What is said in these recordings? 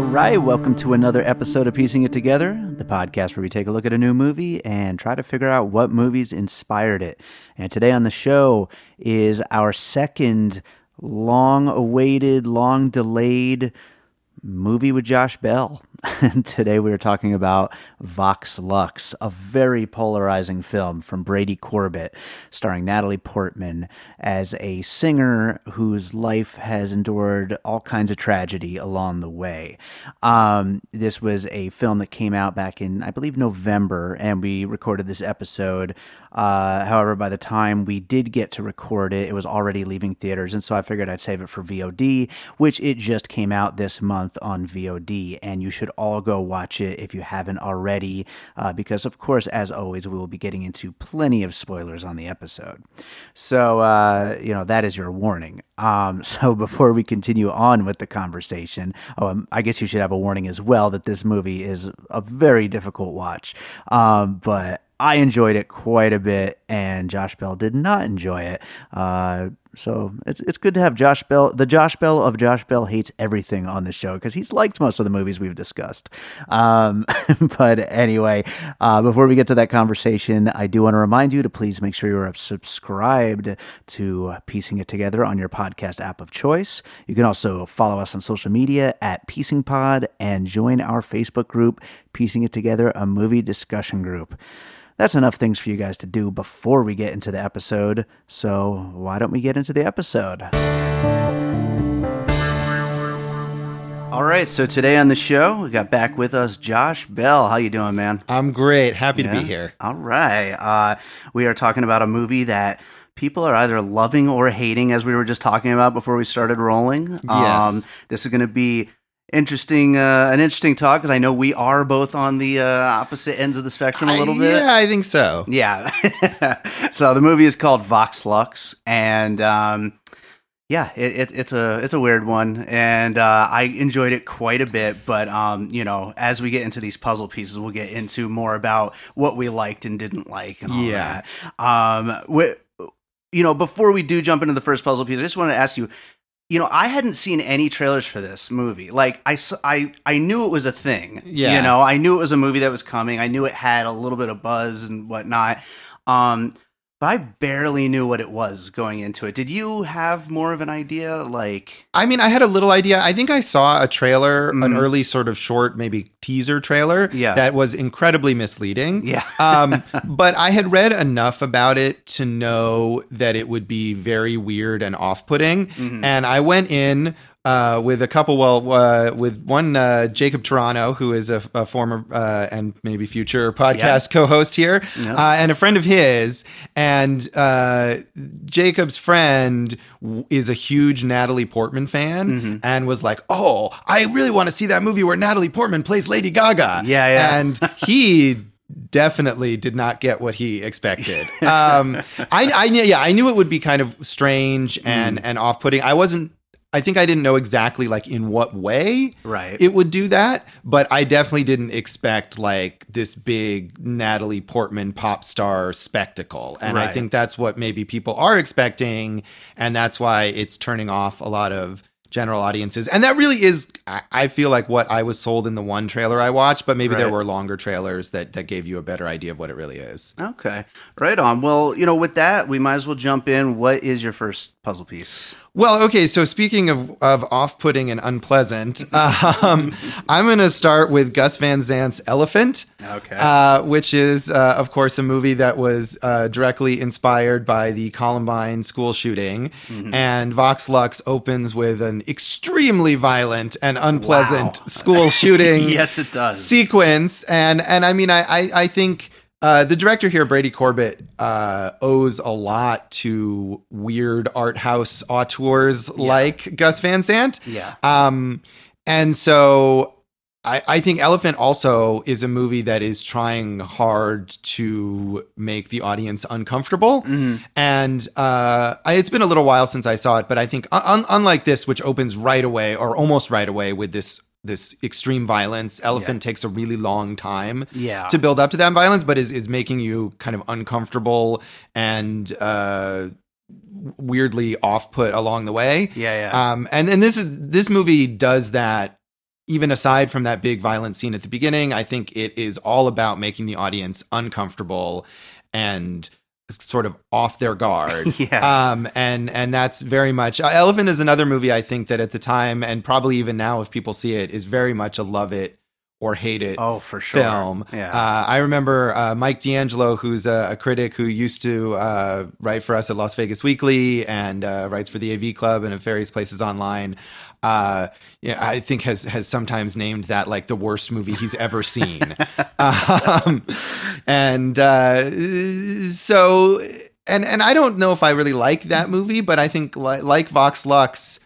All right, welcome to another episode of Piecing It Together, the podcast where we take a look at a new movie and try to figure out what movies inspired it. And today on the show is our second long awaited, long delayed movie with Josh Bell. Today we are talking about Vox Lux, a very polarizing film from Brady Corbet, starring Natalie Portman as a singer whose life has endured all kinds of tragedy along the way. Um, this was a film that came out back in, I believe, November, and we recorded this episode. Uh, however, by the time we did get to record it, it was already leaving theaters, and so I figured I'd save it for VOD, which it just came out this month on VOD, and you should all go watch it if you haven't already, uh, because of course, as always, we will be getting into plenty of spoilers on the episode. So, uh, you know, that is your warning. Um, so, before we continue on with the conversation, oh, um, I guess you should have a warning as well that this movie is a very difficult watch. Um, but I enjoyed it quite a bit, and Josh Bell did not enjoy it. Uh, so it's it's good to have Josh Bell, the Josh Bell of Josh Bell hates everything on the show because he's liked most of the movies we've discussed. Um, but anyway, uh, before we get to that conversation, I do want to remind you to please make sure you're subscribed to Piecing It Together on your podcast app of choice. You can also follow us on social media at Piecing Pod and join our Facebook group, Piecing It Together, a movie discussion group that's enough things for you guys to do before we get into the episode. So, why don't we get into the episode? All right, so today on the show, we got back with us Josh Bell. How you doing, man? I'm great. Happy yeah? to be here. All right. Uh, we are talking about a movie that people are either loving or hating, as we were just talking about before we started rolling. Yes. Um, this is going to be interesting uh, an interesting talk because I know we are both on the uh, opposite ends of the spectrum a little I, bit. Yeah, I think so. Yeah. so the movie is called Vox Lux, and um, yeah, it, it, it's a it's a weird one, and uh, I enjoyed it quite a bit. But um, you know, as we get into these puzzle pieces, we'll get into more about what we liked and didn't like, and all yeah. that. Um, we, you know, before we do jump into the first puzzle piece, I just want to ask you you know, I hadn't seen any trailers for this movie. Like, I, I, I knew it was a thing. Yeah. You know, I knew it was a movie that was coming. I knew it had a little bit of buzz and whatnot. Um, but I barely knew what it was going into it. Did you have more of an idea? Like, I mean, I had a little idea. I think I saw a trailer, mm-hmm. an early sort of short, maybe teaser trailer, yeah. that was incredibly misleading. Yeah. um, but I had read enough about it to know that it would be very weird and off-putting, mm-hmm. and I went in uh, with a couple, well, uh, with one uh, Jacob Toronto, who is a, a former uh, and maybe future podcast co-host here, uh, and a friend of his. And uh, Jacob's friend is a huge Natalie Portman fan, mm-hmm. and was like, "Oh, I really want to see that movie where Natalie Portman plays Lady Gaga." Yeah, yeah. And he definitely did not get what he expected. Um, I, I, yeah, I knew it would be kind of strange and mm. and off putting. I wasn't I think I didn't know exactly like in what way right. it would do that, but I definitely didn't expect like this big Natalie Portman pop star spectacle. And right. I think that's what maybe people are expecting and that's why it's turning off a lot of general audiences. And that really is, I feel like what I was sold in the one trailer I watched, but maybe right. there were longer trailers that, that gave you a better idea of what it really is. Okay. Right on. Well, you know, with that, we might as well jump in. What is your first puzzle piece? Well, okay. So speaking of, of off putting and unpleasant, um, I'm going to start with Gus Van Sant's Elephant. Okay. Uh, which is, uh, of course, a movie that was uh, directly inspired by the Columbine school shooting. Mm-hmm. And Vox Lux opens with an extremely violent and unpleasant wow. school shooting yes, it does. sequence. And, and I mean, I, I, I think uh, the director here, Brady Corbet, uh, owes a lot to weird art house auteurs yeah. like Gus Van Sant. Yeah. Um, and so I, I think Elephant also is a movie that is trying hard to make the audience uncomfortable. Mm-hmm. And uh, I, it's been a little while since I saw it, but I think un- unlike this, which opens right away or almost right away with this this extreme violence. Elephant yeah. takes a really long time yeah. to build up to that violence, but is is making you kind of uncomfortable and uh, weirdly off put along the way. Yeah, yeah. Um, and and this is this movie does that even aside from that big violent scene at the beginning, I think it is all about making the audience uncomfortable and sort of off their guard. Yeah. Um, and and that's very much uh, Elephant is another movie I think that at the time and probably even now if people see it is very much a love it or hate it oh, for sure. film. Yeah. Uh, I remember uh, Mike D'Angelo, who's a, a critic who used to uh, write for us at Las Vegas Weekly and uh, writes for the AV Club and at various places online. Uh, yeah, I think has has sometimes named that like the worst movie he's ever seen. um, and uh, so, and and I don't know if I really like that movie, but I think li- like Vox Lux.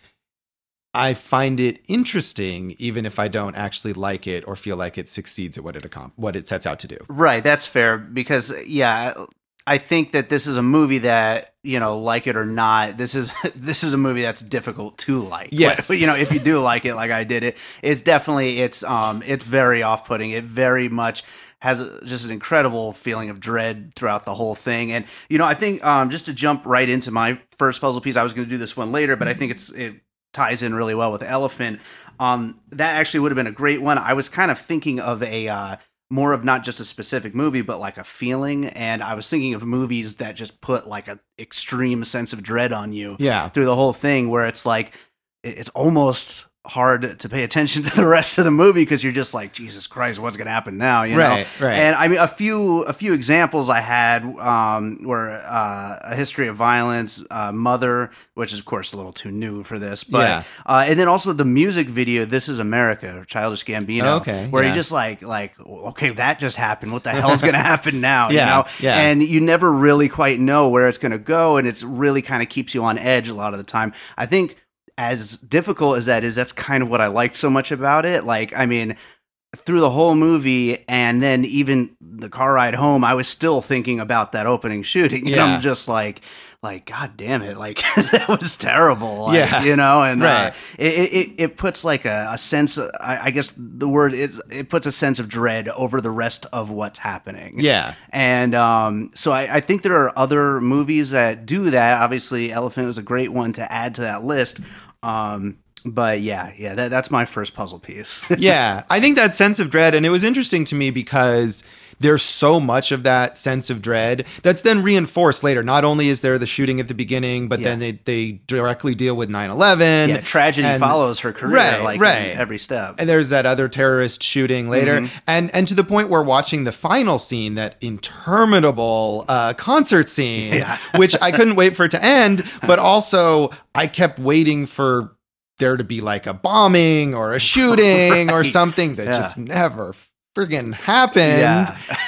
I find it interesting, even if I don't actually like it or feel like it succeeds at what it accom- what it sets out to do. Right, that's fair because yeah, I think that this is a movie that you know, like it or not, this is this is a movie that's difficult to like. Yes. But, you know, if you do like it, like I did it, it's definitely it's um it's very off putting. It very much has a, just an incredible feeling of dread throughout the whole thing. And you know, I think um just to jump right into my first puzzle piece, I was going to do this one later, but I think it's it ties in really well with Elephant. Um, that actually would have been a great one. I was kind of thinking of a uh, more of not just a specific movie, but like a feeling. And I was thinking of movies that just put like an extreme sense of dread on you Yeah. through the whole thing, where it's like it's almost hard to pay attention to the rest of the movie because you're just like Jesus Christ, what's going to happen now? You Right, know? right. And I mean, a few a few examples I had um, were uh, a history of violence, uh, Mother, which is of course a little too new for this, but Yeah. uh, and then also the music video, "This Is America," Childish Gambino, Okay, where yeah. you just like like okay, that just happened. What the hell's going to happen now? Yeah, you know, yeah. and you never really quite know where it's going to go, and it's really kind of keeps you on edge a lot of the time. I think as difficult as that is, that's kind of what I liked so much about it. Like, I mean, through the whole movie and then even the car ride home, I was still thinking about that opening shooting. And I'm just like, like, God damn it. Like, that was terrible. Like, Yeah. You know, and Right. uh, it, it, it puts like a, a sense, of, I, I guess the word is, it puts a sense of dread over the rest of what's happening. Yeah. And um, so I, I think there are other movies that do that. Obviously, Elephant was a great one to add to that list. Um, but yeah, yeah, that, that's my first puzzle piece. yeah, I think that sense of dread, and it was interesting to me because there's so much of that sense of dread that's then reinforced later. Not only is there the shooting at the beginning, but then they, they directly deal with 9 11. yeah, tragedy and- follows her career, Right, like right. every step. And there's that other terrorist shooting later, Mm-hmm. and and to the point where watching the final scene, that interminable uh, concert scene, Yeah. which I couldn't wait for it to end, but also I kept waiting for there to be like a bombing or a shooting or something that Yeah. just never friggin' happened.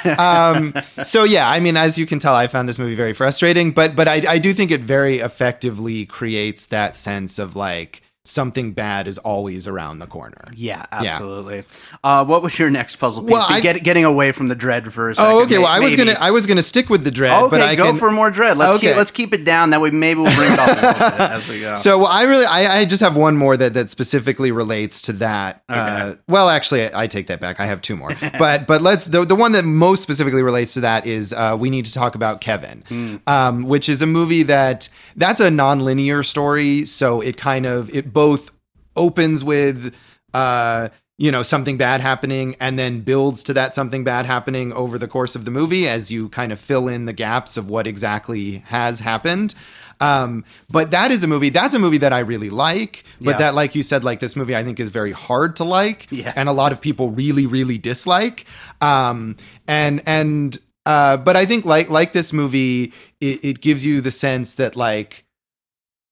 yeah. um, so yeah, I mean, as you can tell, I found this movie very frustrating, but but I, I do think it very effectively creates that sense of like something bad is always around the corner. yeah, absolutely. Uh, what was your next puzzle piece? Well, Be I- get, getting away from the dread for a second. Oh, okay. Well, I was gonna I was gonna stick with the dread, Okay, but I go can, for more dread. Let's Okay. keep let's keep it down. That way, maybe we'll bring it up a little bit as we go. So I really, I, I just have one more that that specifically relates to that. Uh, well, actually, I, I take that back. I have two more, but but let's the the one that most specifically relates to that is uh, we need to talk about Kevin, Hmm. um, which is a movie that that's a non-linear story. So it kind of it both opens with. Uh, you know something bad happening and then builds to that something bad happening over the course of the movie as you kind of fill in the gaps of what exactly has happened um, but that is a movie that's a movie that i really like but Yeah. that like you said like this movie i think is very hard to like Yeah. and a lot of people really really dislike um, and and uh, but i think like like this movie it, it gives you the sense that like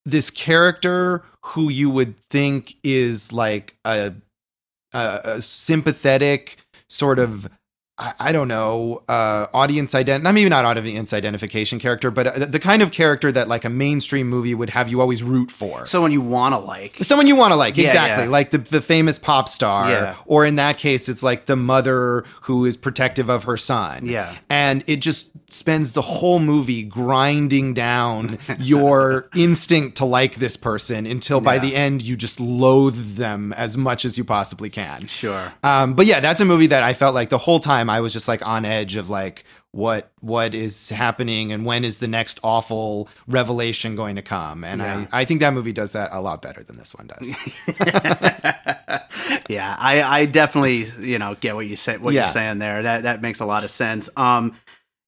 this character who you would think is like a a, a sympathetic sort of I, I don't know uh audience ident not maybe not audience identification character but uh, the kind of character that like a mainstream movie would have you always root for someone you want to like. someone you want to like Yeah, exactly yeah. like the, the famous pop star Yeah. or in that case it's like the mother who is protective of her son Yeah. and it just spends the whole movie grinding down your instinct to like this person until by Yeah. the end you just loathe them as much as you possibly can Sure. um, but yeah, that's a movie that I felt like the whole time I was just like on edge of like, what what is happening and when is the next awful revelation going to come and Yeah. I, I think that movie does that a lot better than this one does yeah, I, I definitely you know get what you say what Yeah. you're saying there. That that makes a lot of sense. Um,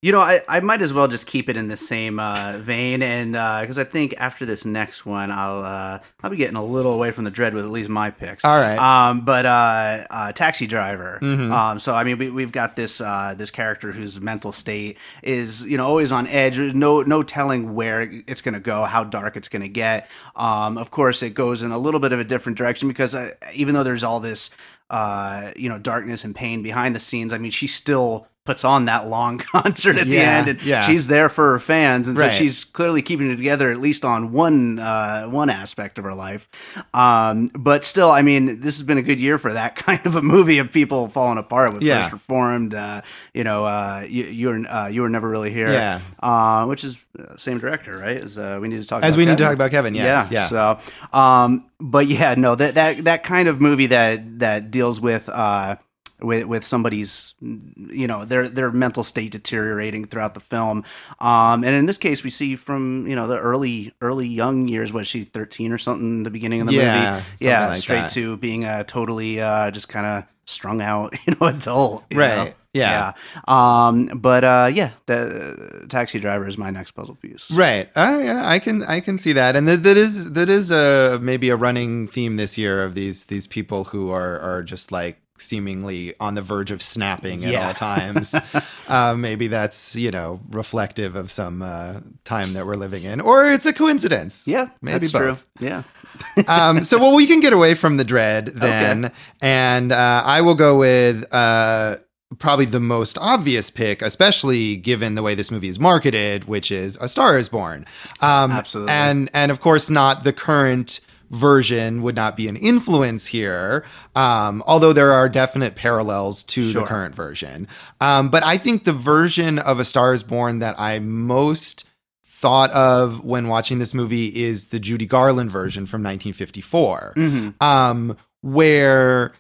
you know, I, I might as well just keep it in the same uh, vein, and because I think after this next one, I'll uh, I'll be getting a little away from the dread with at least my picks. all right Um, but uh, uh, taxi driver. Mhm. Um, so I mean, we, we've got this uh, this character whose mental state is you know always on edge. There's no no telling where it's going to go, how dark it's going to get. Um, of course, it goes in a little bit of a different direction because uh, even though there's all this uh, you know darkness and pain behind the scenes, I mean, she still puts on that long concert at the end and yeah. she's there for her fans and Right. so she's clearly keeping it together at least on one uh, one aspect of her life um, but still i mean this has been a good year for that kind of a movie of people falling apart with Yeah. First reformed uh, you know uh, you, you were uh, you were never really here Yeah. uh, which is uh, same director right as uh, we need to talk as about we need to Kevin. talk about kevin yes yeah, So, um, but yeah, no, that that that kind of movie that that deals with uh with with somebody's you know their their mental state deteriorating throughout the film. Um, and in this case, we see from you know the early early young years. Was she thirteen or something? The beginning of the Yeah, movie, yeah, like straight that. to being a totally uh just kind of strung out you know adult you Right, know? yeah. yeah um but uh yeah the taxi driver is my next puzzle piece Right. Uh, yeah, I can I can see that, and that, that is that is a maybe a running theme this year of these these people who are are just like seemingly on the verge of snapping at Yeah. all times. uh, maybe that's you know reflective of some uh, time that we're living in, or it's a coincidence. yeah Maybe that's both. true yeah um, so well, we can get away from the dread then, and uh, I will go with uh, probably the most obvious pick, especially given the way this movie is marketed, which is A Star Is Born. Um, Absolutely. and and of course not the current version would not be an influence here um, although there are definite parallels to Sure. the current version um, but i think the version of a star is born that i most thought of when watching this movie is the Judy Garland version from 1954, Mhm. um, where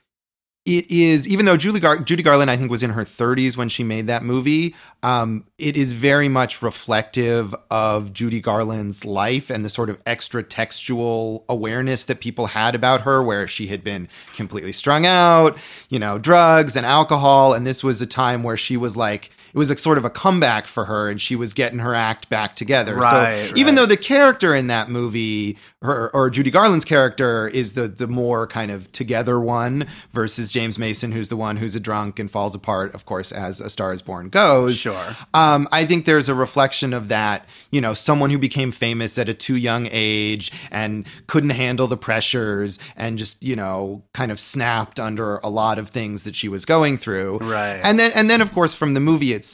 it is even though Julie Gar- Judy Garland I think was in her 30s when she made that movie, um, it is very much reflective of Judy Garland's life and the sort of extra textual awareness that people had about her, where she had been completely strung out, you know, drugs and alcohol, and this was a time where she was like. It was a sort of a comeback for her, and she was getting her act back together. Right, so even right. though the character in that movie, her, or Judy Garland's character, is the the more kind of together one versus James Mason, who's the one who's a drunk and falls apart, of course, as A Star Is Born goes. Sure. Um, I think there's a reflection of that. You know, someone who became famous at a too young age and couldn't handle the pressures and just you know kind of snapped under a lot of things that she was going through. Right. And then and then of course from the movie itself.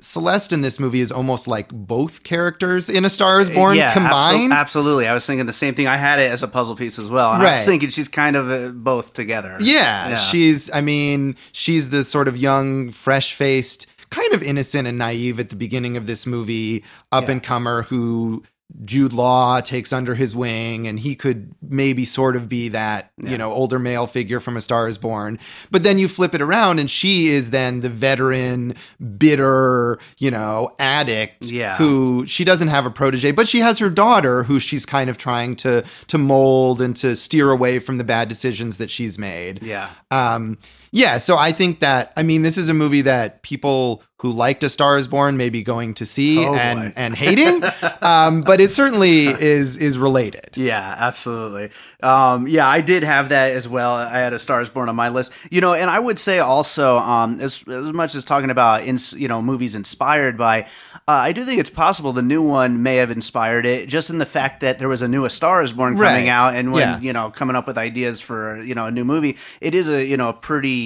Celeste in this movie is almost like both characters in A Star Is Born yeah, abso- combined. absolutely. I was thinking the same thing. I had it as a puzzle piece as well. And I Right. was thinking she's kind of uh, both together. Yeah, Yeah. she's. I mean, she's the sort of young, fresh-faced, kind of innocent and naive at the beginning of this movie, up and comer who Jude Law takes under his wing, and he could maybe sort of be that Yeah. you know older male figure from A Star Is Born. But then you flip it around, and she is then the veteran, bitter, you know, addict Yeah. who she doesn't have a protege, but she has her daughter who she's kind of trying to to mold and to steer away from the bad decisions that she's made. Yeah. Um, yeah, so I think that I mean this is a movie that people who liked A Star Is Born may be going to see Oh, and boy. and hating, um, but it certainly is is related. Yeah, absolutely. Um, yeah, I did have that as well. I had a Star Is Born on my list. You know, and I would say also, um, as as much as talking about ins, you know movies inspired by, uh, I do think it's possible the new one may have inspired it, just in the fact that there was a new A Star Is Born coming Right. out, and when Yeah. you know coming up with ideas for you know a new movie, it is a you know a pretty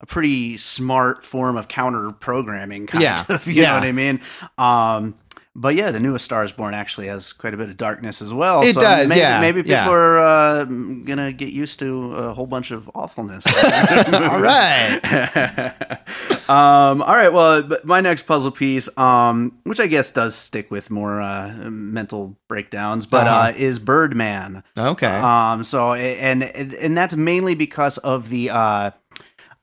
a pretty smart form of counter programming kind Yeah. of you Yeah. know what I mean. Um, but yeah, the newest Star is Born actually has quite a bit of darkness as well. It does, Maybe, yeah, Maybe people yeah. are uh, gonna get used to a whole bunch of awfulness. All right. um, all right. Well, but my next puzzle piece, um, which I guess does stick with more uh, mental breakdowns, but Uh-huh. uh, is Birdman. Okay. Um, so and and and that's mainly because of the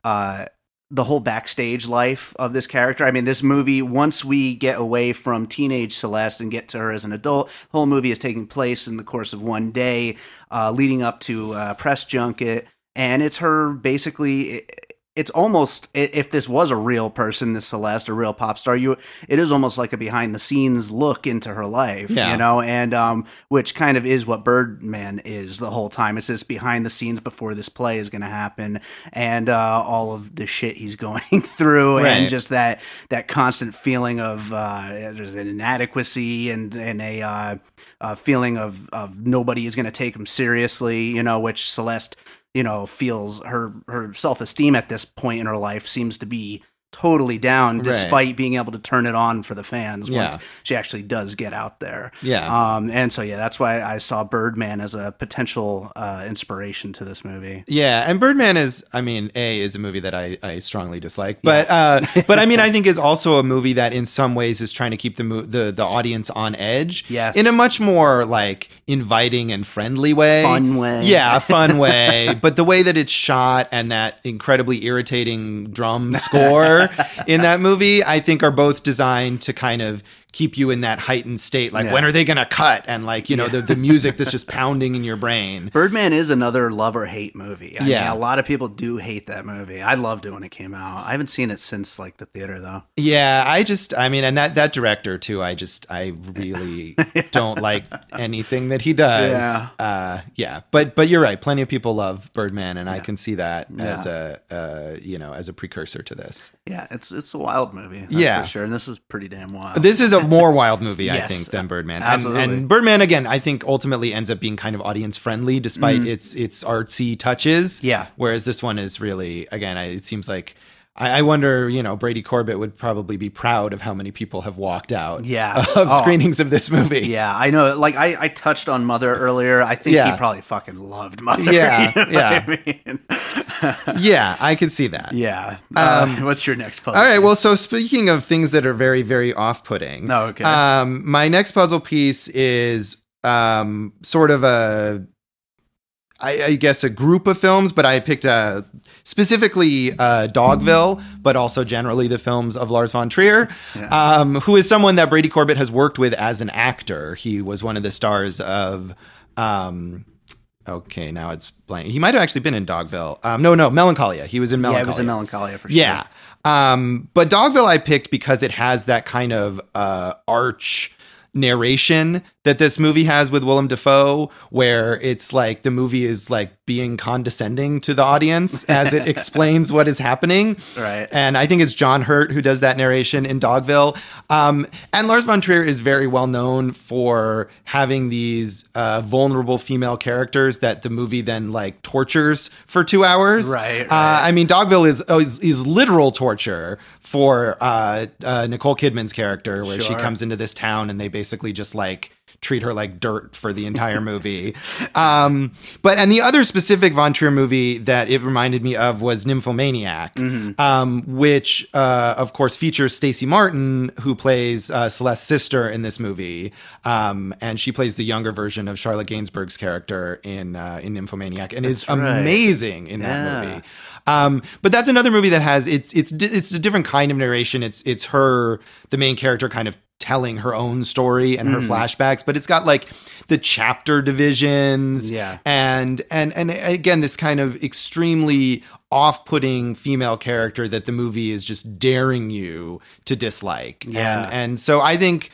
uh, the whole backstage life of this character. I mean, this movie, once we get away from teenage Celeste and get to her as an adult, the whole movie is taking place in the course of one day, uh, leading up to uh, press junket. And it's her basically it's almost if this was a real person, this Celeste, a real pop star, you it is almost like a behind the scenes look into her life, Yeah. you know, and um, which kind of is what Birdman is the whole time. It's this behind the scenes before this play is going to happen, and uh, all of the shit he's going through, Right. and just that that constant feeling of uh, there's an inadequacy and and a uh, uh, feeling of of nobody is going to take him seriously, you know, which Celeste you know feels her her self-esteem at this point in her life seems to be totally down Right. despite being able to turn it on for the fans Yeah. she actually does get out there Yeah. um and so yeah that's why i saw birdman as a potential uh inspiration to this movie Yeah, and Birdman is, I mean, a is a movie that I, I strongly dislike, but uh, but I mean, I think is also a movie that in some ways is trying to keep the mo- the the audience on edge, Yes. in a much more like inviting and friendly way, Fun way. yeah, a fun way. But the way that it's shot and that incredibly irritating drum score in that movie, I think, are both designed to kind of keep you in that heightened state. Like, Yeah. when are they gonna cut? And like, you know, Yeah. the the music that's just pounding in your brain. birdman is another love or hate movie I Yeah. mean, a lot of people do hate that movie i loved it when it came out i haven't seen it since like the theater though Yeah, I just, I mean, and that that director too. I just, I really don't like anything that he does. Yeah. uh, yeah. But but you're right. Plenty of people love Birdman, and I can see that Yeah. as a, uh, you know, as a precursor to this. yeah it's it's a wild movie Yeah. for sure and this is pretty damn wild This is a more wild movie, I think, than Birdman. And, absolutely. and Birdman, again, I think ultimately ends up being kind of audience friendly, despite Mhm. its its artsy touches. Yeah. Whereas this one is really, again, I, it seems like. I I wonder, you know, Brady Corbet would probably be proud of how many people have walked out Yeah. of Oh. screenings of this movie. Yeah, I know. Like I, I touched on Mother earlier. I think Yeah. he probably fucking loved Mother. Yeah, you know yeah. I mean? Yeah, I could see that. yeah. Um, uh, what's your next puzzle? All right. Well, so speaking of things that are very, very off-putting, No, okay. Um, my next puzzle piece is um sort of a, I, I guess a group of films, but I picked a specifically uh, Dogville, but also generally the films of Lars von Trier, Yeah. um, who is someone that Brady Corbet has worked with as an actor. He was one of the stars of. Um, Okay, now it's blank. He might have actually been in Dogville. Um, no, no, Melancholia. He was in yeah, Melancholia. it was in Melancholia for sure. Yeah. Um, but Dogville I picked because it has that kind of uh, arch narration that this movie has with Willem Dafoe, where it's like the movie is like being condescending to the audience as it explains what is happening. Right. And I think it's John Hurt who does that narration in Dogville. Um, and Lars von Trier is very well known for having these uh, vulnerable female characters that the movie then like tortures for two hours. Right, Uh, right. I mean, Dogville is, is is literal torture for uh, uh, Nicole Kidman's character, where she comes into this town and they basically just like treat her like dirt for the entire movie. um, but and the other specific Von Trier movie that it reminded me of was Nymphomaniac, Mm-hmm. um, which uh, of course features Stacey Martin, who plays uh, Celeste's sister in this movie, um, and she plays the younger version of Charlotte Gainsbourg's character in uh, in Nymphomaniac, and is right. amazing in that movie. Um, but that's another movie that has it's it's it's a different kind of narration. It's it's her the main character kind of telling her own story and her Mm. flashbacks, but it's got like the chapter divisions, Yeah. and and and again this kind of extremely off-putting female character that the movie is just daring you to dislike. Yeah. and and so I think.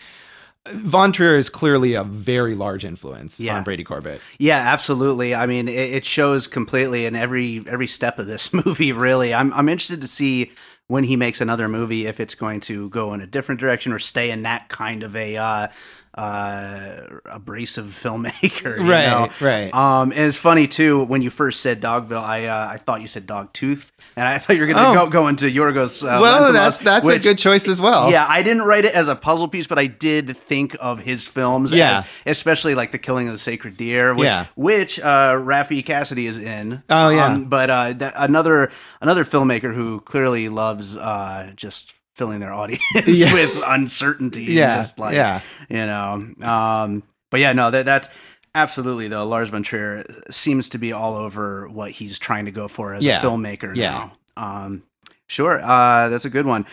Von Trier is clearly a very large influence Yeah. on Brady Corbet. Yeah, absolutely. I mean, it, it shows completely in every every step of this movie. Really, I'm I'm interested to see when he makes another movie if it's going to go in a different direction or stay in that kind of a uh, uh, abrasive filmmaker. you Right, know? right. Um, and it's funny too when you first said Dogville, I uh, I thought you said Dogtooth, and I thought you were going to Oh. go go into Yorgos. Uh, well, Lanthimos, that's that's which- a good choice as well. yeah, I didn't write it as a puzzle piece, but I did think of his films. Yeah. as- especially like the Killing of the Sacred Deer, which Yeah. which uh, Raffey Cassidy is in. Um, Oh, yeah. but uh, that, another another filmmaker who clearly loves uh, just filling their audience Yeah. with uncertainty. Yeah, just like, yeah. you know. Um, but yeah, no, that that's. Absolutely, though Lars von Trier seems to be all over what he's trying to go for as Yeah. a filmmaker Yeah. now. Um, Sure, uh, that's a good one.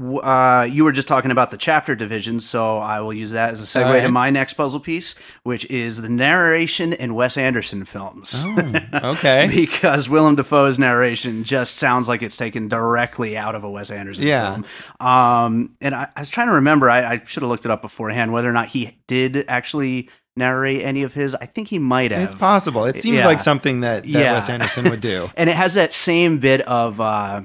Uh, you were just talking about the chapter divisions, so I will use that as a segue right. to my next puzzle piece, which is the narration in Wes Anderson films. Oh, okay. because Willem Dafoe's narration just sounds like it's taken directly out of a Wes Anderson Yeah. film. Um, and I, I was trying to remember, I, I should have looked it up beforehand, whether or not he did actually narrate any of his. I think he might have. It's possible. It seems Yeah. like something that, that Yeah. Wes Anderson would do. and it has that same bit of uh,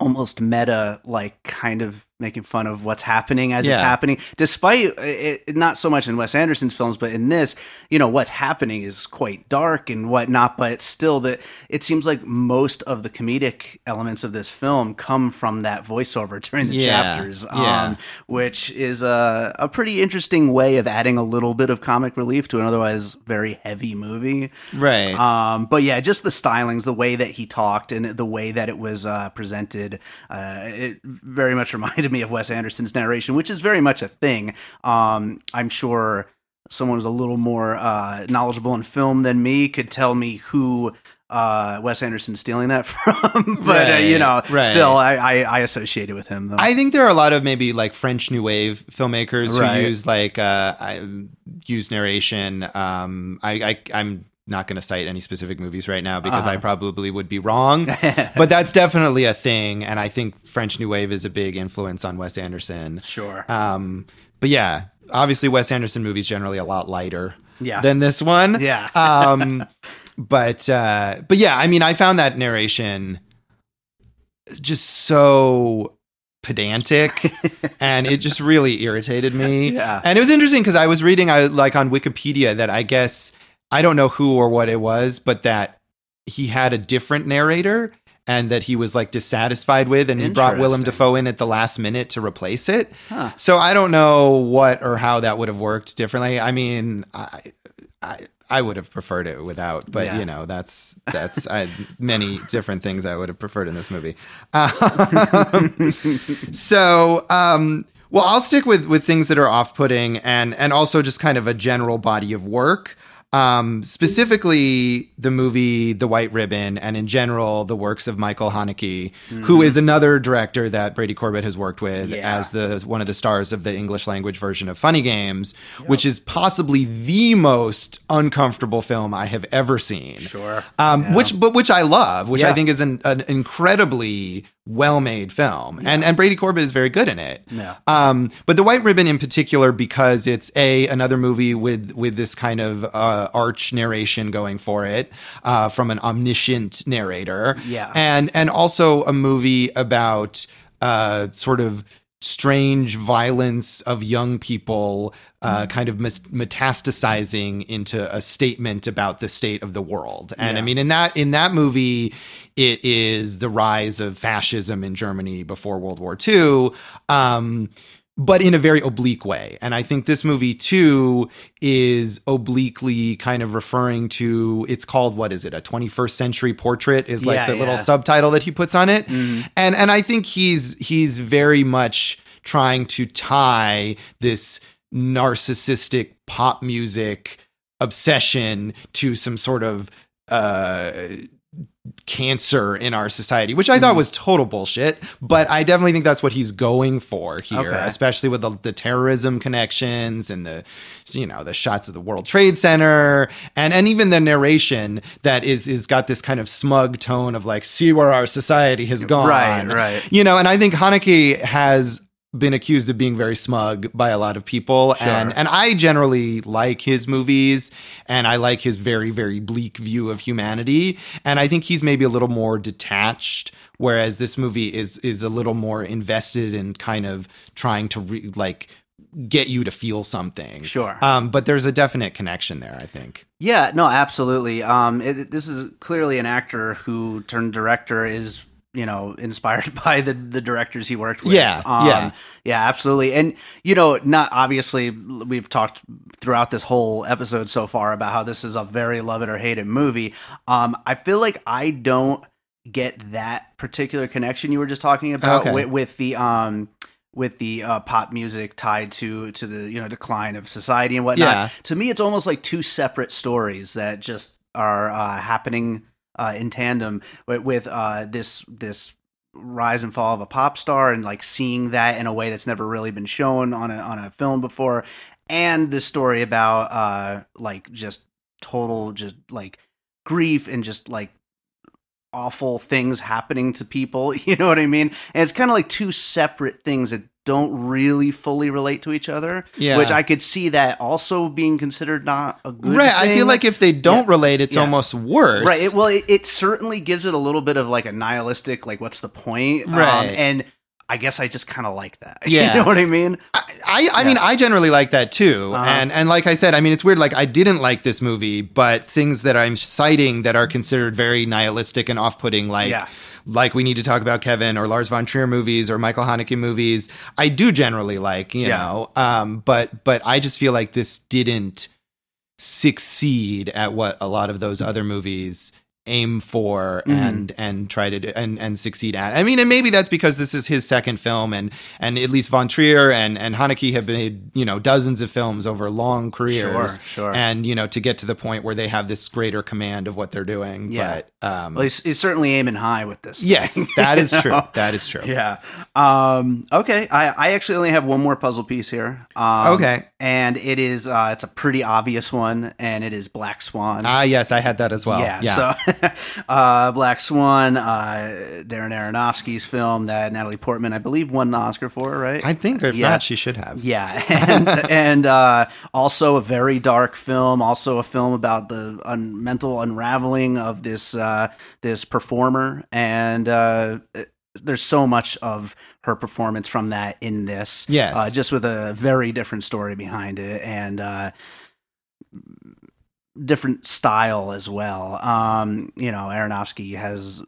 almost meta, like kind of making fun of what's happening as it's happening. Despite it, it- not so much in Wes Anderson's films, but in this, you know, what's happening is quite dark and whatnot. But still, that it seems like most of the comedic elements of this film come from that voiceover during the Yeah, chapters, yeah. um, which is a, a pretty interesting way of adding a little bit of comic relief to an otherwise very heavy movie. Right. Um, but yeah, just the stylings, the way that he talked, and the way that it was uh, presented, uh, it very much reminded me of Wes Anderson's narration, which is very much a thing. Um, I'm sure someone who's a little more uh, knowledgeable in film than me could tell me who. Uh, Wes Anderson's stealing that from, but uh, you know, right. still, I, I I associate it with him. Though. I think there are a lot of maybe like French New Wave filmmakers Right. who use like uh, I, use narration. Um, I, I I'm not going to cite any specific movies right now because I Uh-huh. probably would be wrong. but that's definitely a thing, and I think French New Wave is a big influence on Wes Anderson. sure, Um, but yeah, obviously Wes Anderson movies generally a lot lighter yeah, than this one. yeah, um but uh but yeah i mean i found that narration just so pedantic and it just really irritated me yeah, and it was interesting because i was reading I, like on wikipedia that i guess i don't know who or what it was but that he had a different narrator and that he was like dissatisfied with and he brought willem dafoe in at the last minute to replace it huh. so I don't know what or how that would have worked differently. I mean, I I, I would have preferred it without, but Yeah. you know, that's that's I, many different things I would have preferred in this movie. Um, so, um, well, I'll stick with with things that are off putting and and also just kind of a general body of work. Um, specifically, the movie The White Ribbon, and in general, the works of Michael Haneke, who is another director that Brady Corbet has worked with Yeah. as the one of the stars of the English language version of Funny Games, which is possibly the most uncomfortable film I have ever seen. sure, Um, Yeah. which but which I love, which I think is an, an incredibly well-made film, and and Brady Corbet is very good in it. yeah, Um, but the White Ribbon in particular, because it's a another movie with with this kind of uh, arch narration going for it uh, from an omniscient narrator, Yeah. and and also a movie about uh, sort of strange violence of young people uh, kind of metastasizing into a statement about the state of the world. And i mean in that in that movie it is the rise of fascism in germany before world war ii um, but in a very oblique way. And I think this movie too is obliquely kind of referring to it's called what is it? A 21st century portrait is like Yeah, the little subtitle that he puts on it. Mhm. And and I think he's he's very much trying to tie this narcissistic pop music obsession to some sort of uh cancer in our society, which I thought mm-hmm. was total bullshit. But I definitely think that's what he's going for here, Okay. especially with the, the terrorism connections and the, you know, the shots of the World Trade Center and and even the narration that is is got this kind of smug tone of like, see where our society has gone, Right, right. You know, and I think Haneke has been accused of being very smug by a lot of people Sure. and and I generally like his movies and I like his very very bleak view of humanity and I think he's maybe a little more detached whereas this movie is is a little more invested in kind of trying to re- like get you to feel something. Sure. Um but there's a definite connection there I think. Yeah, no, absolutely. Um, it, this is clearly an actor who turned director is you know inspired by the the directors he worked with. Yeah, um, yeah. yeah, absolutely. And you know, not obviously we've talked throughout this whole episode so far about how this is a very love it or hate it movie. Um, I feel like I don't get that particular connection you were just talking about Okay. with, with the um with the uh, pop music tied to to the you know decline of society and whatnot. Yeah. To me, it's almost like two separate stories that just are uh, happening uh, in tandem with, with uh, this this rise and fall of a pop star and like seeing that in a way that's never really been shown on a on a film before. And the story about uh like just total just like grief and just like awful things happening to people you know what i mean? And it's kind of like two separate things that don't really fully relate to each other Yeah. which i could see that also being considered not a good right. I feel like if they don't Yeah. relate, it's Yeah. almost worse. Right. It, well, it, it certainly gives it a little bit of like a nihilistic, like, what's the point? Um, Right. and I guess I just kind of like that. Yeah. you know what I mean? I, I, I mean, I generally like that too. Uh-huh. And and like I said, I mean, it's weird. Like I didn't like this movie, but things that I'm citing that are considered very nihilistic and off-putting, like Yeah. like we need to talk about Kevin or Lars von Trier movies or Michael Haneke movies, I do generally like. You Yeah. know, um, but but I just feel like this didn't succeed at what a lot of those other movies aim for Mhm. and and try to do, and and succeed at. I mean, and maybe that's because this is his second film, and and at least Von Trier and and Haneke have made you know dozens of films over long careers, Sure, sure. and you know to get to the point where they have this greater command of what they're doing. Yeah. But um, Well, he's, he's certainly aiming high with this. yes, thing, that is true. That is true. Yeah. Um, okay. I, I actually only have one more puzzle piece here. Um, Okay. And it is, uh, it's a pretty obvious one, and it is Black Swan. Ah, yes, I had that as well. yeah, Yeah. So, uh, Black Swan, uh, Darren Aronofsky's film that Natalie Portman, I believe, won the Oscar for, right? I think if Yeah. not, she should have. Yeah, and, and uh, also a very dark film. Also a film about the un- mental unraveling of this uh, this performer, and uh, there's so much of her performance from that in this. Yes. uh, just with a very different story behind it, and. Different style as well. Um you know aronofsky has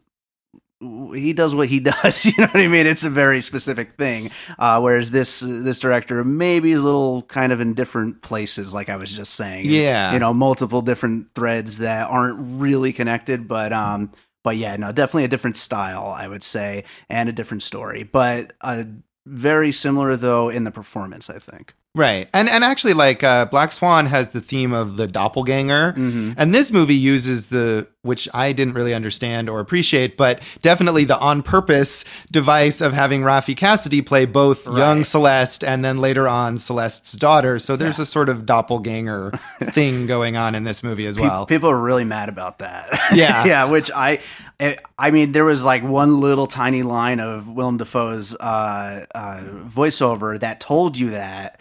he does what he does you know what i mean? It's a very specific thing uh, whereas this this director maybe a little kind of in different places like i was just saying. Yeah. you know multiple different threads that aren't really connected but um but yeah no definitely a different style i would say and a different story but uh very similar though in the performance i think Right. And and actually like uh Black Swan has the theme of the doppelganger. Mhm. And this movie uses the which I didn't really understand or appreciate, but definitely the on purpose device of having Raffey Cassidy play both young Celeste and then later on Celeste's daughter. So there's a sort of doppelganger thing going on in this movie as well. people are really mad about that. Yeah. yeah. Which I, I- I mean, there was like one little tiny line of Willem Dafoe's uh, uh, voiceover that told you that.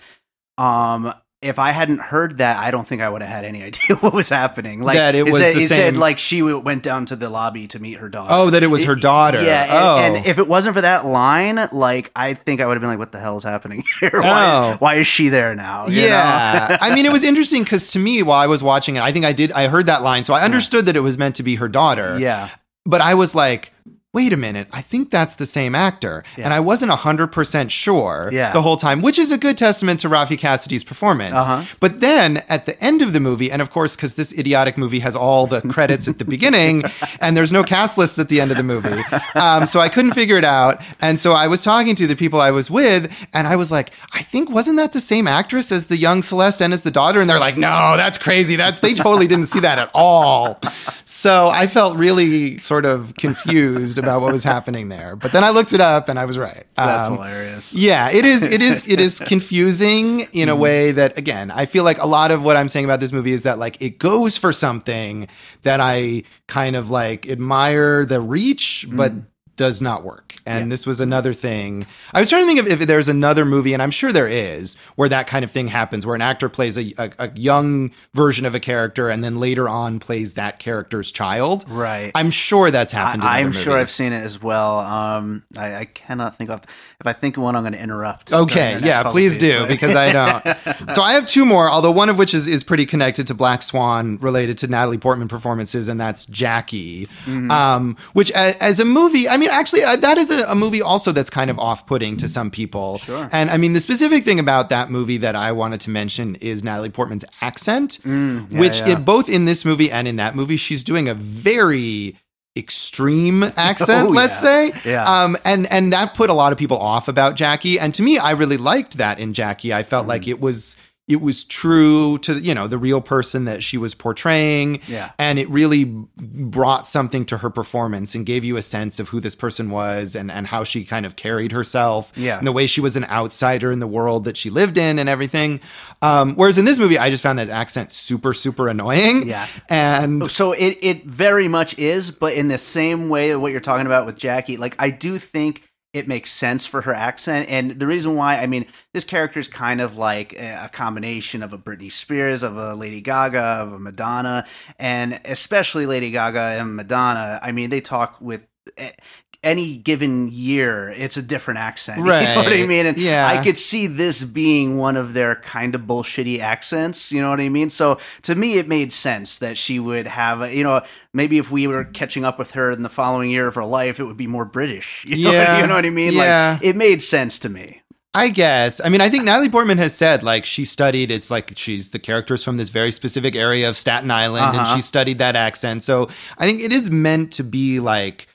Um, if I hadn't heard that, I don't think I would have had any idea what was happening. Like That it was said, the he said like she w- went down to the lobby to meet her daughter. Oh, that it was her daughter. Yeah, and, oh. and if it wasn't for that line, like I think I would have been like, "What the hell is happening here? Oh. Why, why is she there now?" You yeah i mean it was interesting because to me while i was watching it i think i did i heard that line so i understood that it was meant to be her daughter yeah, but i was like wait a minute i think that's the same actor Yeah. and i wasn't 100% sure Yeah. the whole time which is a good testament to raffey cassidy's performance Uh-huh. but then at the end of the movie and of course because this idiotic movie has all the credits at the beginning and there's no cast list at the end of the movie um, so i couldn't figure it out and so i was talking to the people i was with and i was like i think wasn't that the same actress as the young celeste and as the daughter and they're like no that's crazy that's they totally didn't see that at all so i felt really sort of confused about what was happening there but then i looked it up and i was right that's Um, hilarious. yeah, it is. It is. It is confusing in a way that, again, I feel like a lot of what I'm saying about this movie is that like it goes for something that I kind of like admire the reach, but does not work. And Yeah. this was another thing. I was trying to think of if there's another movie, and I'm sure there is, where that kind of thing happens, where an actor plays a, a, a young version of a character and then later on plays that character's child. Right. I'm sure that's happened. in I, I'm other sure I've seen it as well. Um, I, I cannot think of. If I think of one, I'm going to interrupt. Okay, during the next yeah, please do because I don't. so I have two more, although one of which is is pretty connected to Black Swan, related to Natalie Portman performances, and that's Jackie, Mm-hmm. um, which a, as a movie, I mean, actually, uh, that is a, a movie also that's kind of off putting to some people. Sure. And I mean, the specific thing about that movie that I wanted to mention is Natalie Portman's accent, Mm, yeah, which yeah. It, both in this movie and in that movie, she's doing a very extreme accent Oh, let's yeah. say Yeah. um and and that put a lot of people off about jackie and to me i really liked that in jackie i felt like Mm-hmm. it was it was true to you know the real person that she was portraying Yeah. and it really brought something to her performance and gave you a sense of who this person was and and how she kind of carried herself Yeah. and the way she was an outsider in the world that she lived in and everything um whereas in this movie i just found that accent super super annoying Yeah. and So it it very much is, but in the same way what you're talking about with Jackie, like I do think it makes sense for her accent, and the reason why, I mean, this character is kind of like a combination of a Britney Spears, of a Lady Gaga, of a Madonna, and especially Lady Gaga and Madonna. I mean, they talk with. Eh, Any given year, it's a different accent. You know what I mean? And Yeah. I could see this being one of their kind of bullshitty accents. You know what I mean? So to me, it made sense that she would have, a, you know, maybe if we were catching up with her in the following year of her life, it would be more British. You know, Yeah. you know what I mean? Yeah. Like it made sense to me. I guess. I mean, I think Natalie Portman has said like she studied. It's like she's the characters from this very specific area of Staten Island, and Uh-huh. she studied that accent. So I think it is meant to be like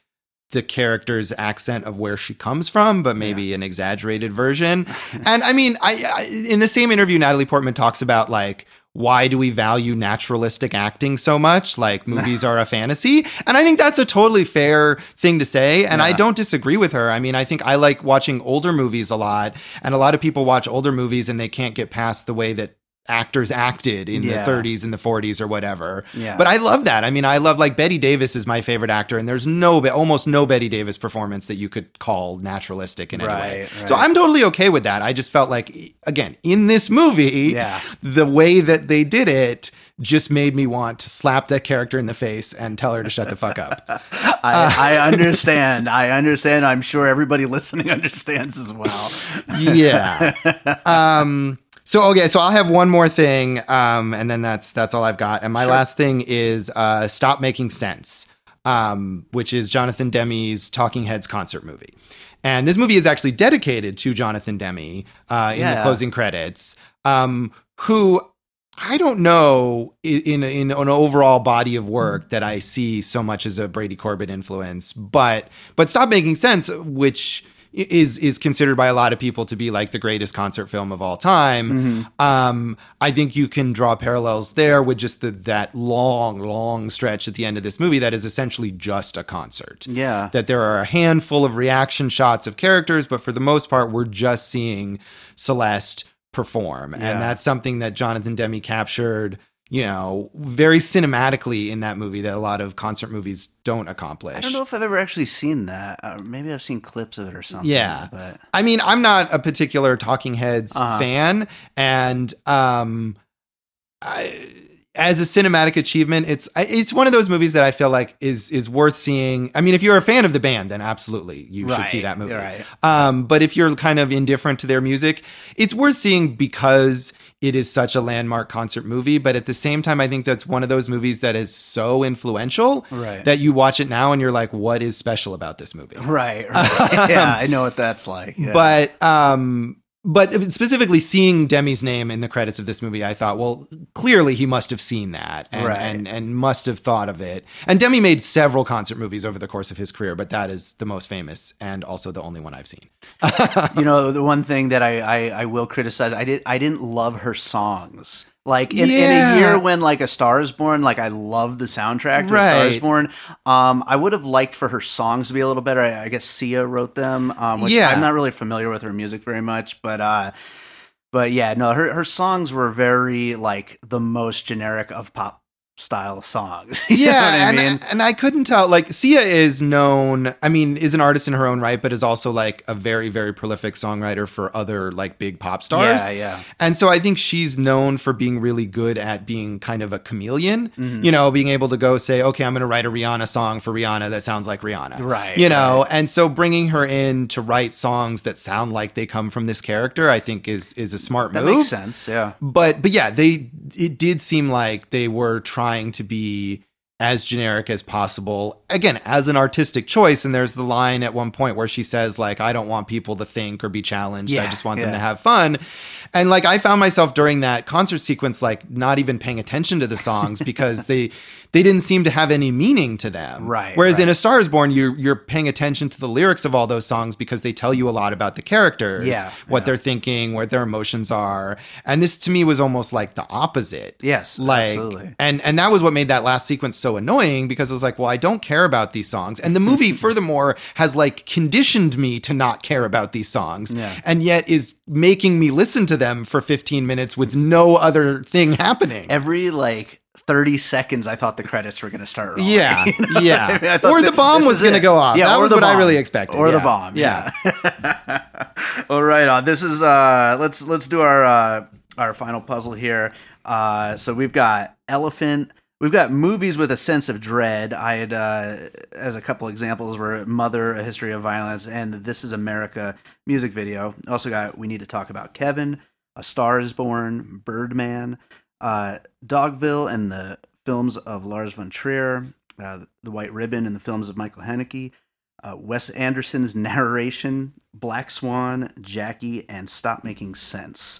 the character's accent of where she comes from, but maybe an exaggerated version. and I mean, I, I in the same interview, Natalie Portman talks about like. Why do we value naturalistic acting so much? Like movies are a fantasy. And I think that's a totally fair thing to say. And I don't disagree with her. I mean, I think I like watching older movies a lot. And a lot of people watch older movies and they can't get past the way that actors acted in Yeah. the 30s and the 40s or whatever. Yeah. But I love that. I mean, I love like Bette Davis is my favorite actor, and there's no, almost no Bette Davis performance that you could call naturalistic in any way. Right, So. I'm totally okay with that. I just felt like, again, in this movie, Yeah. the way that they did it just made me want to slap that character in the face and tell her to shut the fuck up. I, I understand. I understand. I'm sure everybody listening understands as well. yeah. Um. So okay, so I'll have one more thing, um, and then that's that's all I've got. And my Sure. last thing is uh, "Stop Making Sense," um, which is Jonathan Demme's Talking Heads concert movie. And this movie is actually dedicated to Jonathan Demi uh, in the closing credits, um, who I don't know i- in in an overall body of work that I see so much as a Brady Corbet influence, but but stop making sense, which is is considered by a lot of people to be like the greatest concert film of all time. Um, I think you can draw parallels there with just the, that long, long stretch at the end of this movie that is essentially just a concert Yeah. that there are a handful of reaction shots of characters, but for the most part, we're just seeing Celeste perform. Yeah. And that's something that Jonathan Demme captured, you know, very cinematically in that movie that a lot of concert movies don't accomplish. I don't know if I've ever actually seen that. Uh, maybe I've seen clips of it or something. Yeah. But I mean, I'm not a particular Talking Heads Uh-huh. fan, and um, I, as a cinematic achievement, it's it's one of those movies that I feel like is is worth seeing. I mean, if you're a fan of the band, then absolutely you should see that movie. right. Um, but if you're kind of indifferent to their music, it's worth seeing because it is such a landmark concert movie. But at the same time, I think that's one of those movies that is so influential Right. that you watch it now and you're like, what is special about this movie? right. right. yeah, I know what that's like. Yeah. But um but specifically seeing Demme's name in the credits of this movie, I thought, well, clearly he must have seen that and, Right. and and must have thought of it. And Demi made several concert movies over the course of his career, but that is the most famous and also the only one I've seen. you know the one thing that I, I I will criticize I did I didn't love her songs like in, in a year when like a Star is Born like I love the soundtrack to a Star is Born. Um I would have liked for her songs to be a little better. I, I guess Sia wrote them um which Yeah. I'm not really familiar with her music very much but uh but yeah no her her songs were very like the most generic of pop style songs yeah, I and, mean? and I couldn't tell. Like Sia is known. I mean, is an artist in her own right, but is also like a very, very prolific songwriter for other like big pop stars. yeah yeah And so I think she's known for being really good at being kind of a chameleon, Mm-hmm. you know, being able to go say, okay, I'm going to write a Rihanna song for Rihanna that sounds like Rihanna. Right, You know, and so bringing her in to write songs that sound like they come from this character, I think is is a smart that move. That makes sense yeah But but yeah, they it did seem like they were trying to be as generic as possible. Again as an artistic choice and there's the line at one point where she says like i don't want people to think or be challenged. I just want them to have fun. And like i found myself during that concert sequence like not even paying attention to the songs because they they didn't seem to have any meaning to them. Right, whereas in a star is born you're you're paying attention to the lyrics of all those songs because they tell you a lot about the characters Yeah, what yeah. they're thinking what their emotions are. And this to me was almost like the opposite. Yes, like absolutely. and and that was what made that last sequence so annoying because it was like well i don't care about these songs and the movie furthermore has like conditioned me to not care about these songs Yeah. and yet is making me listen to them for 15 minutes with no other thing happening Every like 30 seconds, I thought the credits were going to start. rolling. yeah You know yeah I mean? I or the bomb was going to go off Yeah, that was what i really expected Or the bomb. yeah Yeah. Well, right on. This is uh let's let's do our uh our final puzzle here. Uh so we've got elephant We've got movies with a sense of dread. I had, uh, as a couple examples, were Mother, A History of Violence, and This Is America music video. Also got We Need to Talk About Kevin, A Star is Born, Birdman, uh, Dogville, and the films of Lars von Trier, uh, The White Ribbon, and the films of Michael Haneke, uh, Wes Anderson's narration, Black Swan, Jackie, and Stop Making Sense.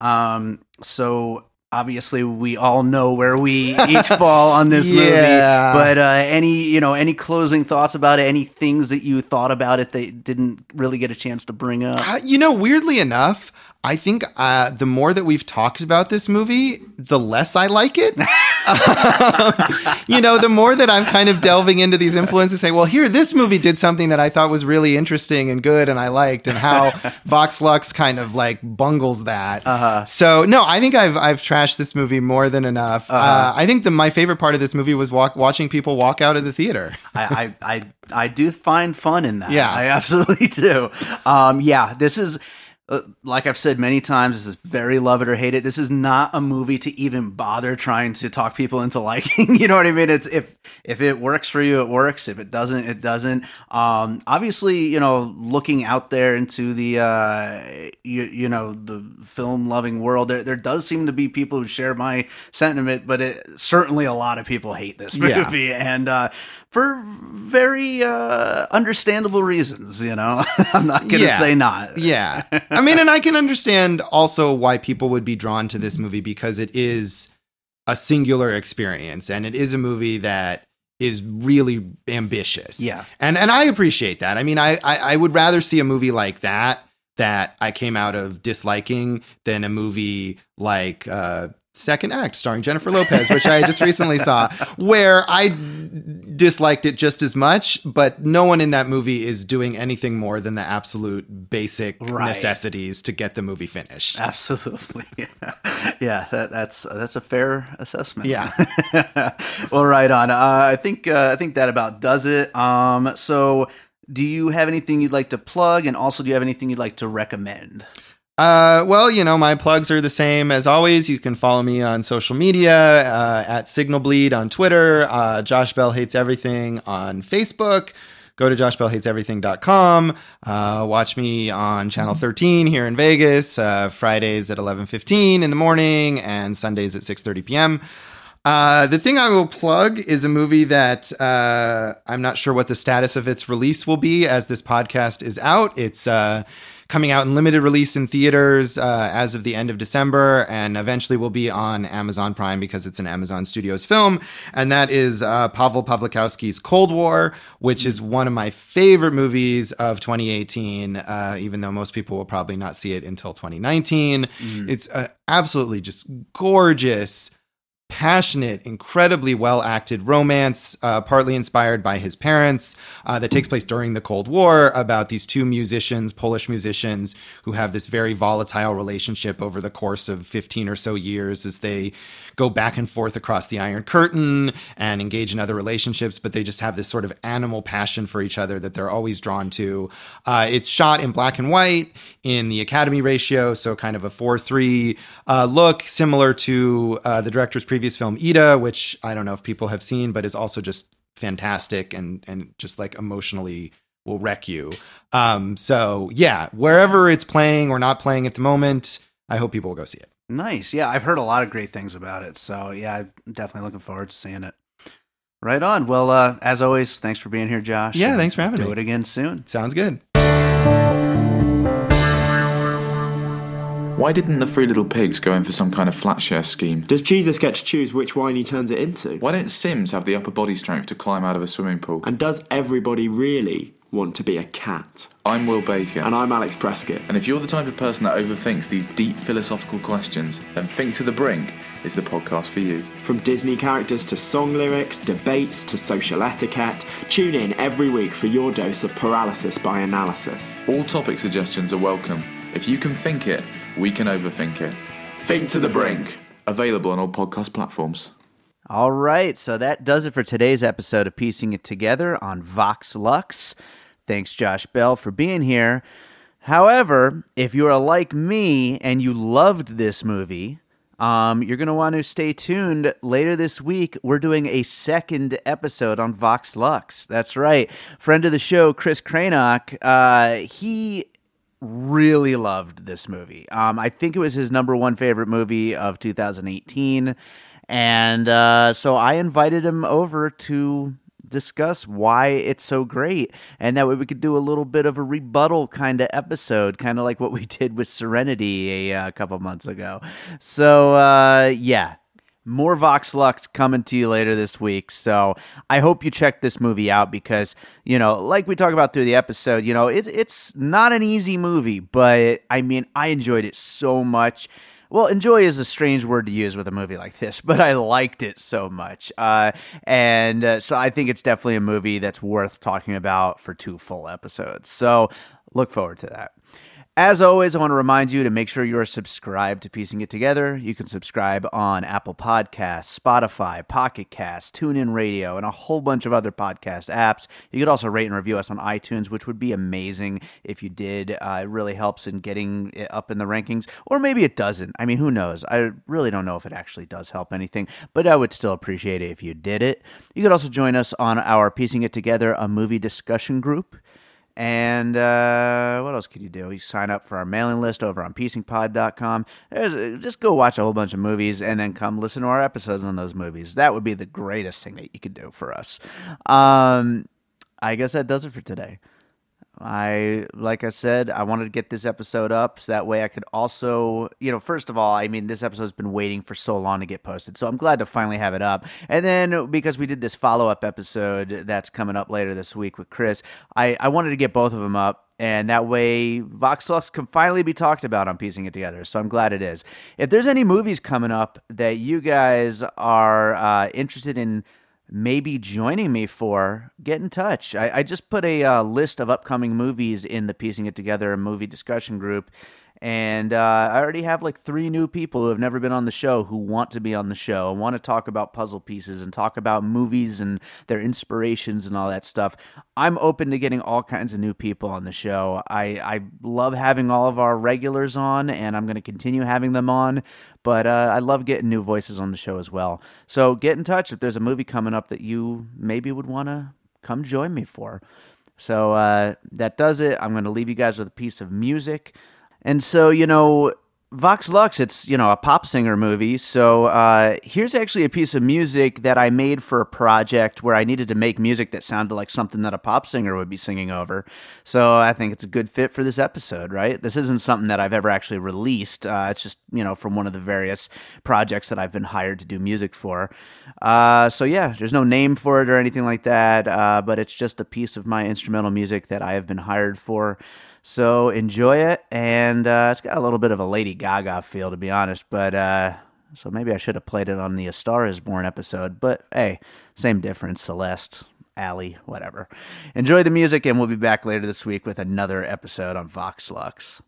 Um, so obviously we all know where we each fall on this movie. But uh, any you know any closing thoughts about it? Any things that you thought about it that didn't really get a chance to bring up? Uh, you know, weirdly enough, I think uh, the more that we've talked about this movie, the less I like it. Um, you know, the more that I'm kind of delving into these influences, say, well, here, this movie did something that I thought was really interesting and good and I liked, and how Vox Lux kind of like bungles that. Uh-huh. So no, I think I've I've trashed this movie more than enough. uh Uh-huh. I think the my favorite part of this movie was walk, watching people walk out of the theater. I, I, I, I do find fun in that. Yeah. I absolutely do. Um, yeah, this is, uh, like I've said many times, this is very love it or hate it. This is not a movie to even bother trying to talk people into liking. you know what I mean? It's if if it works for you, it works. If it doesn't, it doesn't. Um, obviously, you know, looking out there into the uh, you, you know the film loving world, there there does seem to be people who share my sentiment, but it, certainly a lot of people hate this movie Yeah. movie, and uh, for very uh, understandable reasons. You know, I'm not gonna Yeah. say not. Yeah. I mean, and I can understand also why people would be drawn to this movie because it is a singular experience and it is a movie that is really ambitious. Yeah. And and I appreciate that. I mean, I I, I would rather see a movie like that that I came out of disliking than a movie like uh Second Act starring Jennifer Lopez, which I just recently saw, where I disliked it just as much, but no one in that movie is doing anything more than the absolute basic Right. necessities to get the movie finished. Absolutely, yeah. That, that's that's a fair assessment. Yeah. well, right on. Uh, I think uh, I think that about does it. Um, so, do you have anything you'd like to plug, and also do you have anything you'd like to recommend? Uh, well, you know, my plugs are the same as always. You can follow me on social media uh, at Signal Bleed on Twitter, uh, Josh Bell Hates Everything on Facebook. Go to joshbellhateseverything.com. Uh, watch me on Channel 13 here in Vegas, uh, Fridays at 11.15 in the morning and Sundays at 6.30 p.m. Uh, the thing I will plug is a movie that uh, I'm not sure what the status of its release will be as this podcast is out. It's uh, coming out in limited release in theaters uh, as of the end of December and eventually will be on Amazon Prime because it's an Amazon Studios film. And that is uh, Pavel Pawlikowski's Cold War, which is one of my favorite movies of 2018, uh, even though most people will probably not see it until 2019. It's an absolutely just gorgeous passionate, incredibly well acted romance, uh, partly inspired by his parents, uh, that takes place during the Cold War about these two musicians, Polish musicians, who have this very volatile relationship over the course of 15 or so years as they go back and forth across the Iron Curtain and engage in other relationships, but they just have this sort of animal passion for each other that they're always drawn to. Uh, it's shot in black and white in the Academy ratio, so kind of a 4 3 uh, look, similar to uh, the director's previous film, Ida, which I don't know if people have seen, but is also just fantastic and, and just like emotionally will wreck you. Um, so, yeah, wherever it's playing or not playing at the moment, I hope people will go see it. Nice. Yeah, I've heard a lot of great things about it. So yeah, I'm definitely looking forward to seeing it. Right on. Well, uh, as always, thanks for being here, Josh. Yeah, thanks for having do me. Do it again soon. Sounds good. Why didn't the Three Little Pigs go in for some kind of flat share scheme? Does Jesus get to choose which wine he turns it into? Why don't Sims have the upper body strength to climb out of a swimming pool? And does everybody really want to be a cat? I'm Will Baker. And I'm Alex Prescott. And if you're the type of person that overthinks these deep philosophical questions, then Think to the Brink is the podcast for you. From Disney characters to song lyrics, debates to social etiquette, tune in every week for your dose of paralysis by analysis. All topic suggestions are welcome. If you can think it, we can overthink it. Think to the Brink. Available on all podcast platforms. All right, so that does it for today's episode of Piecing It Together on Vox Lux. Thanks, Josh Bell, for being here. However, if you are like me and you loved this movie, um, you're going to want to stay tuned. Later this week, we're doing a second episode on Vox Lux. That's right. Friend of the show, Chris Cranock, uh, he really loved this movie. Um, I think it was his number one favorite movie of 2018. And uh, so I invited him over to discuss why it's so great. And that way we could do a little bit of a rebuttal kind of episode, kind of like what we did with Serenity a, uh, couple months ago. So, uh, yeah. More Vox Lux coming to you later this week. So I hope you check this movie out because, you know, like we talk about through the episode, you know, it, it's not an easy movie, but I mean, I enjoyed it so much. Well, enjoy is a strange word to use with a movie like this, but I liked it so much. Uh, and uh, so I think it's definitely a movie that's worth talking about for two full episodes. So look forward to that. As always, I want to remind you to make sure you're subscribed to Piecing It Together. You can subscribe on Apple Podcasts, Spotify, Pocket Cast, TuneIn Radio, and a whole bunch of other podcast apps. You could also rate and review us on iTunes, which would be amazing if you did. Uh, it really helps in getting it up in the rankings, or maybe it doesn't. I mean, who knows? I really don't know if it actually does help anything, but I would still appreciate it if you did it. You could also join us on our Piecing It Together, a movie discussion group. And uh, what else could you do? You sign up for our mailing list over on piecingpod.com. There's, just go watch a whole bunch of movies and then come listen to our episodes on those movies. That would be the greatest thing that you could do for us. Um, I guess that does it for today. I like I said, I wanted to get this episode up so that way I could also, you know, first of all, I mean, this episode's been waiting for so long to get posted, so I'm glad to finally have it up. And then because we did this follow up episode that's coming up later this week with Chris, I I wanted to get both of them up. And that way, Vox Lux can finally be talked about on piecing it together. So I'm glad it is. If there's any movies coming up that you guys are uh, interested in maybe joining me for, get in touch. I, I just put a uh, list of upcoming movies in the Piecing It Together movie discussion group. And uh, I already have like three new people who have never been on the show who want to be on the show and want to talk about puzzle pieces and talk about movies and their inspirations and all that stuff. I'm open to getting all kinds of new people on the show. I, I love having all of our regulars on, and I'm going to continue having them on. But uh, I love getting new voices on the show as well. So get in touch if there's a movie coming up that you maybe would want to come join me for. So uh, that does it. I'm going to leave you guys with a piece of music. And so, you know, Vox Lux, it's, you know, a pop singer movie. So uh, here's actually a piece of music that I made for a project where I needed to make music that sounded like something that a pop singer would be singing over. So I think it's a good fit for this episode, right? This isn't something that I've ever actually released. Uh, it's just, you know, from one of the various projects that I've been hired to do music for. Uh, so yeah, there's no name for it or anything like that, uh, but it's just a piece of my instrumental music that I have been hired for. So enjoy it, and uh, it's got a little bit of a Lady Gaga feel, to be honest. But uh, so maybe I should have played it on the A Star Is Born episode. But hey, same difference. Celeste, Ally, whatever. Enjoy the music, and we'll be back later this week with another episode on Vox Lux.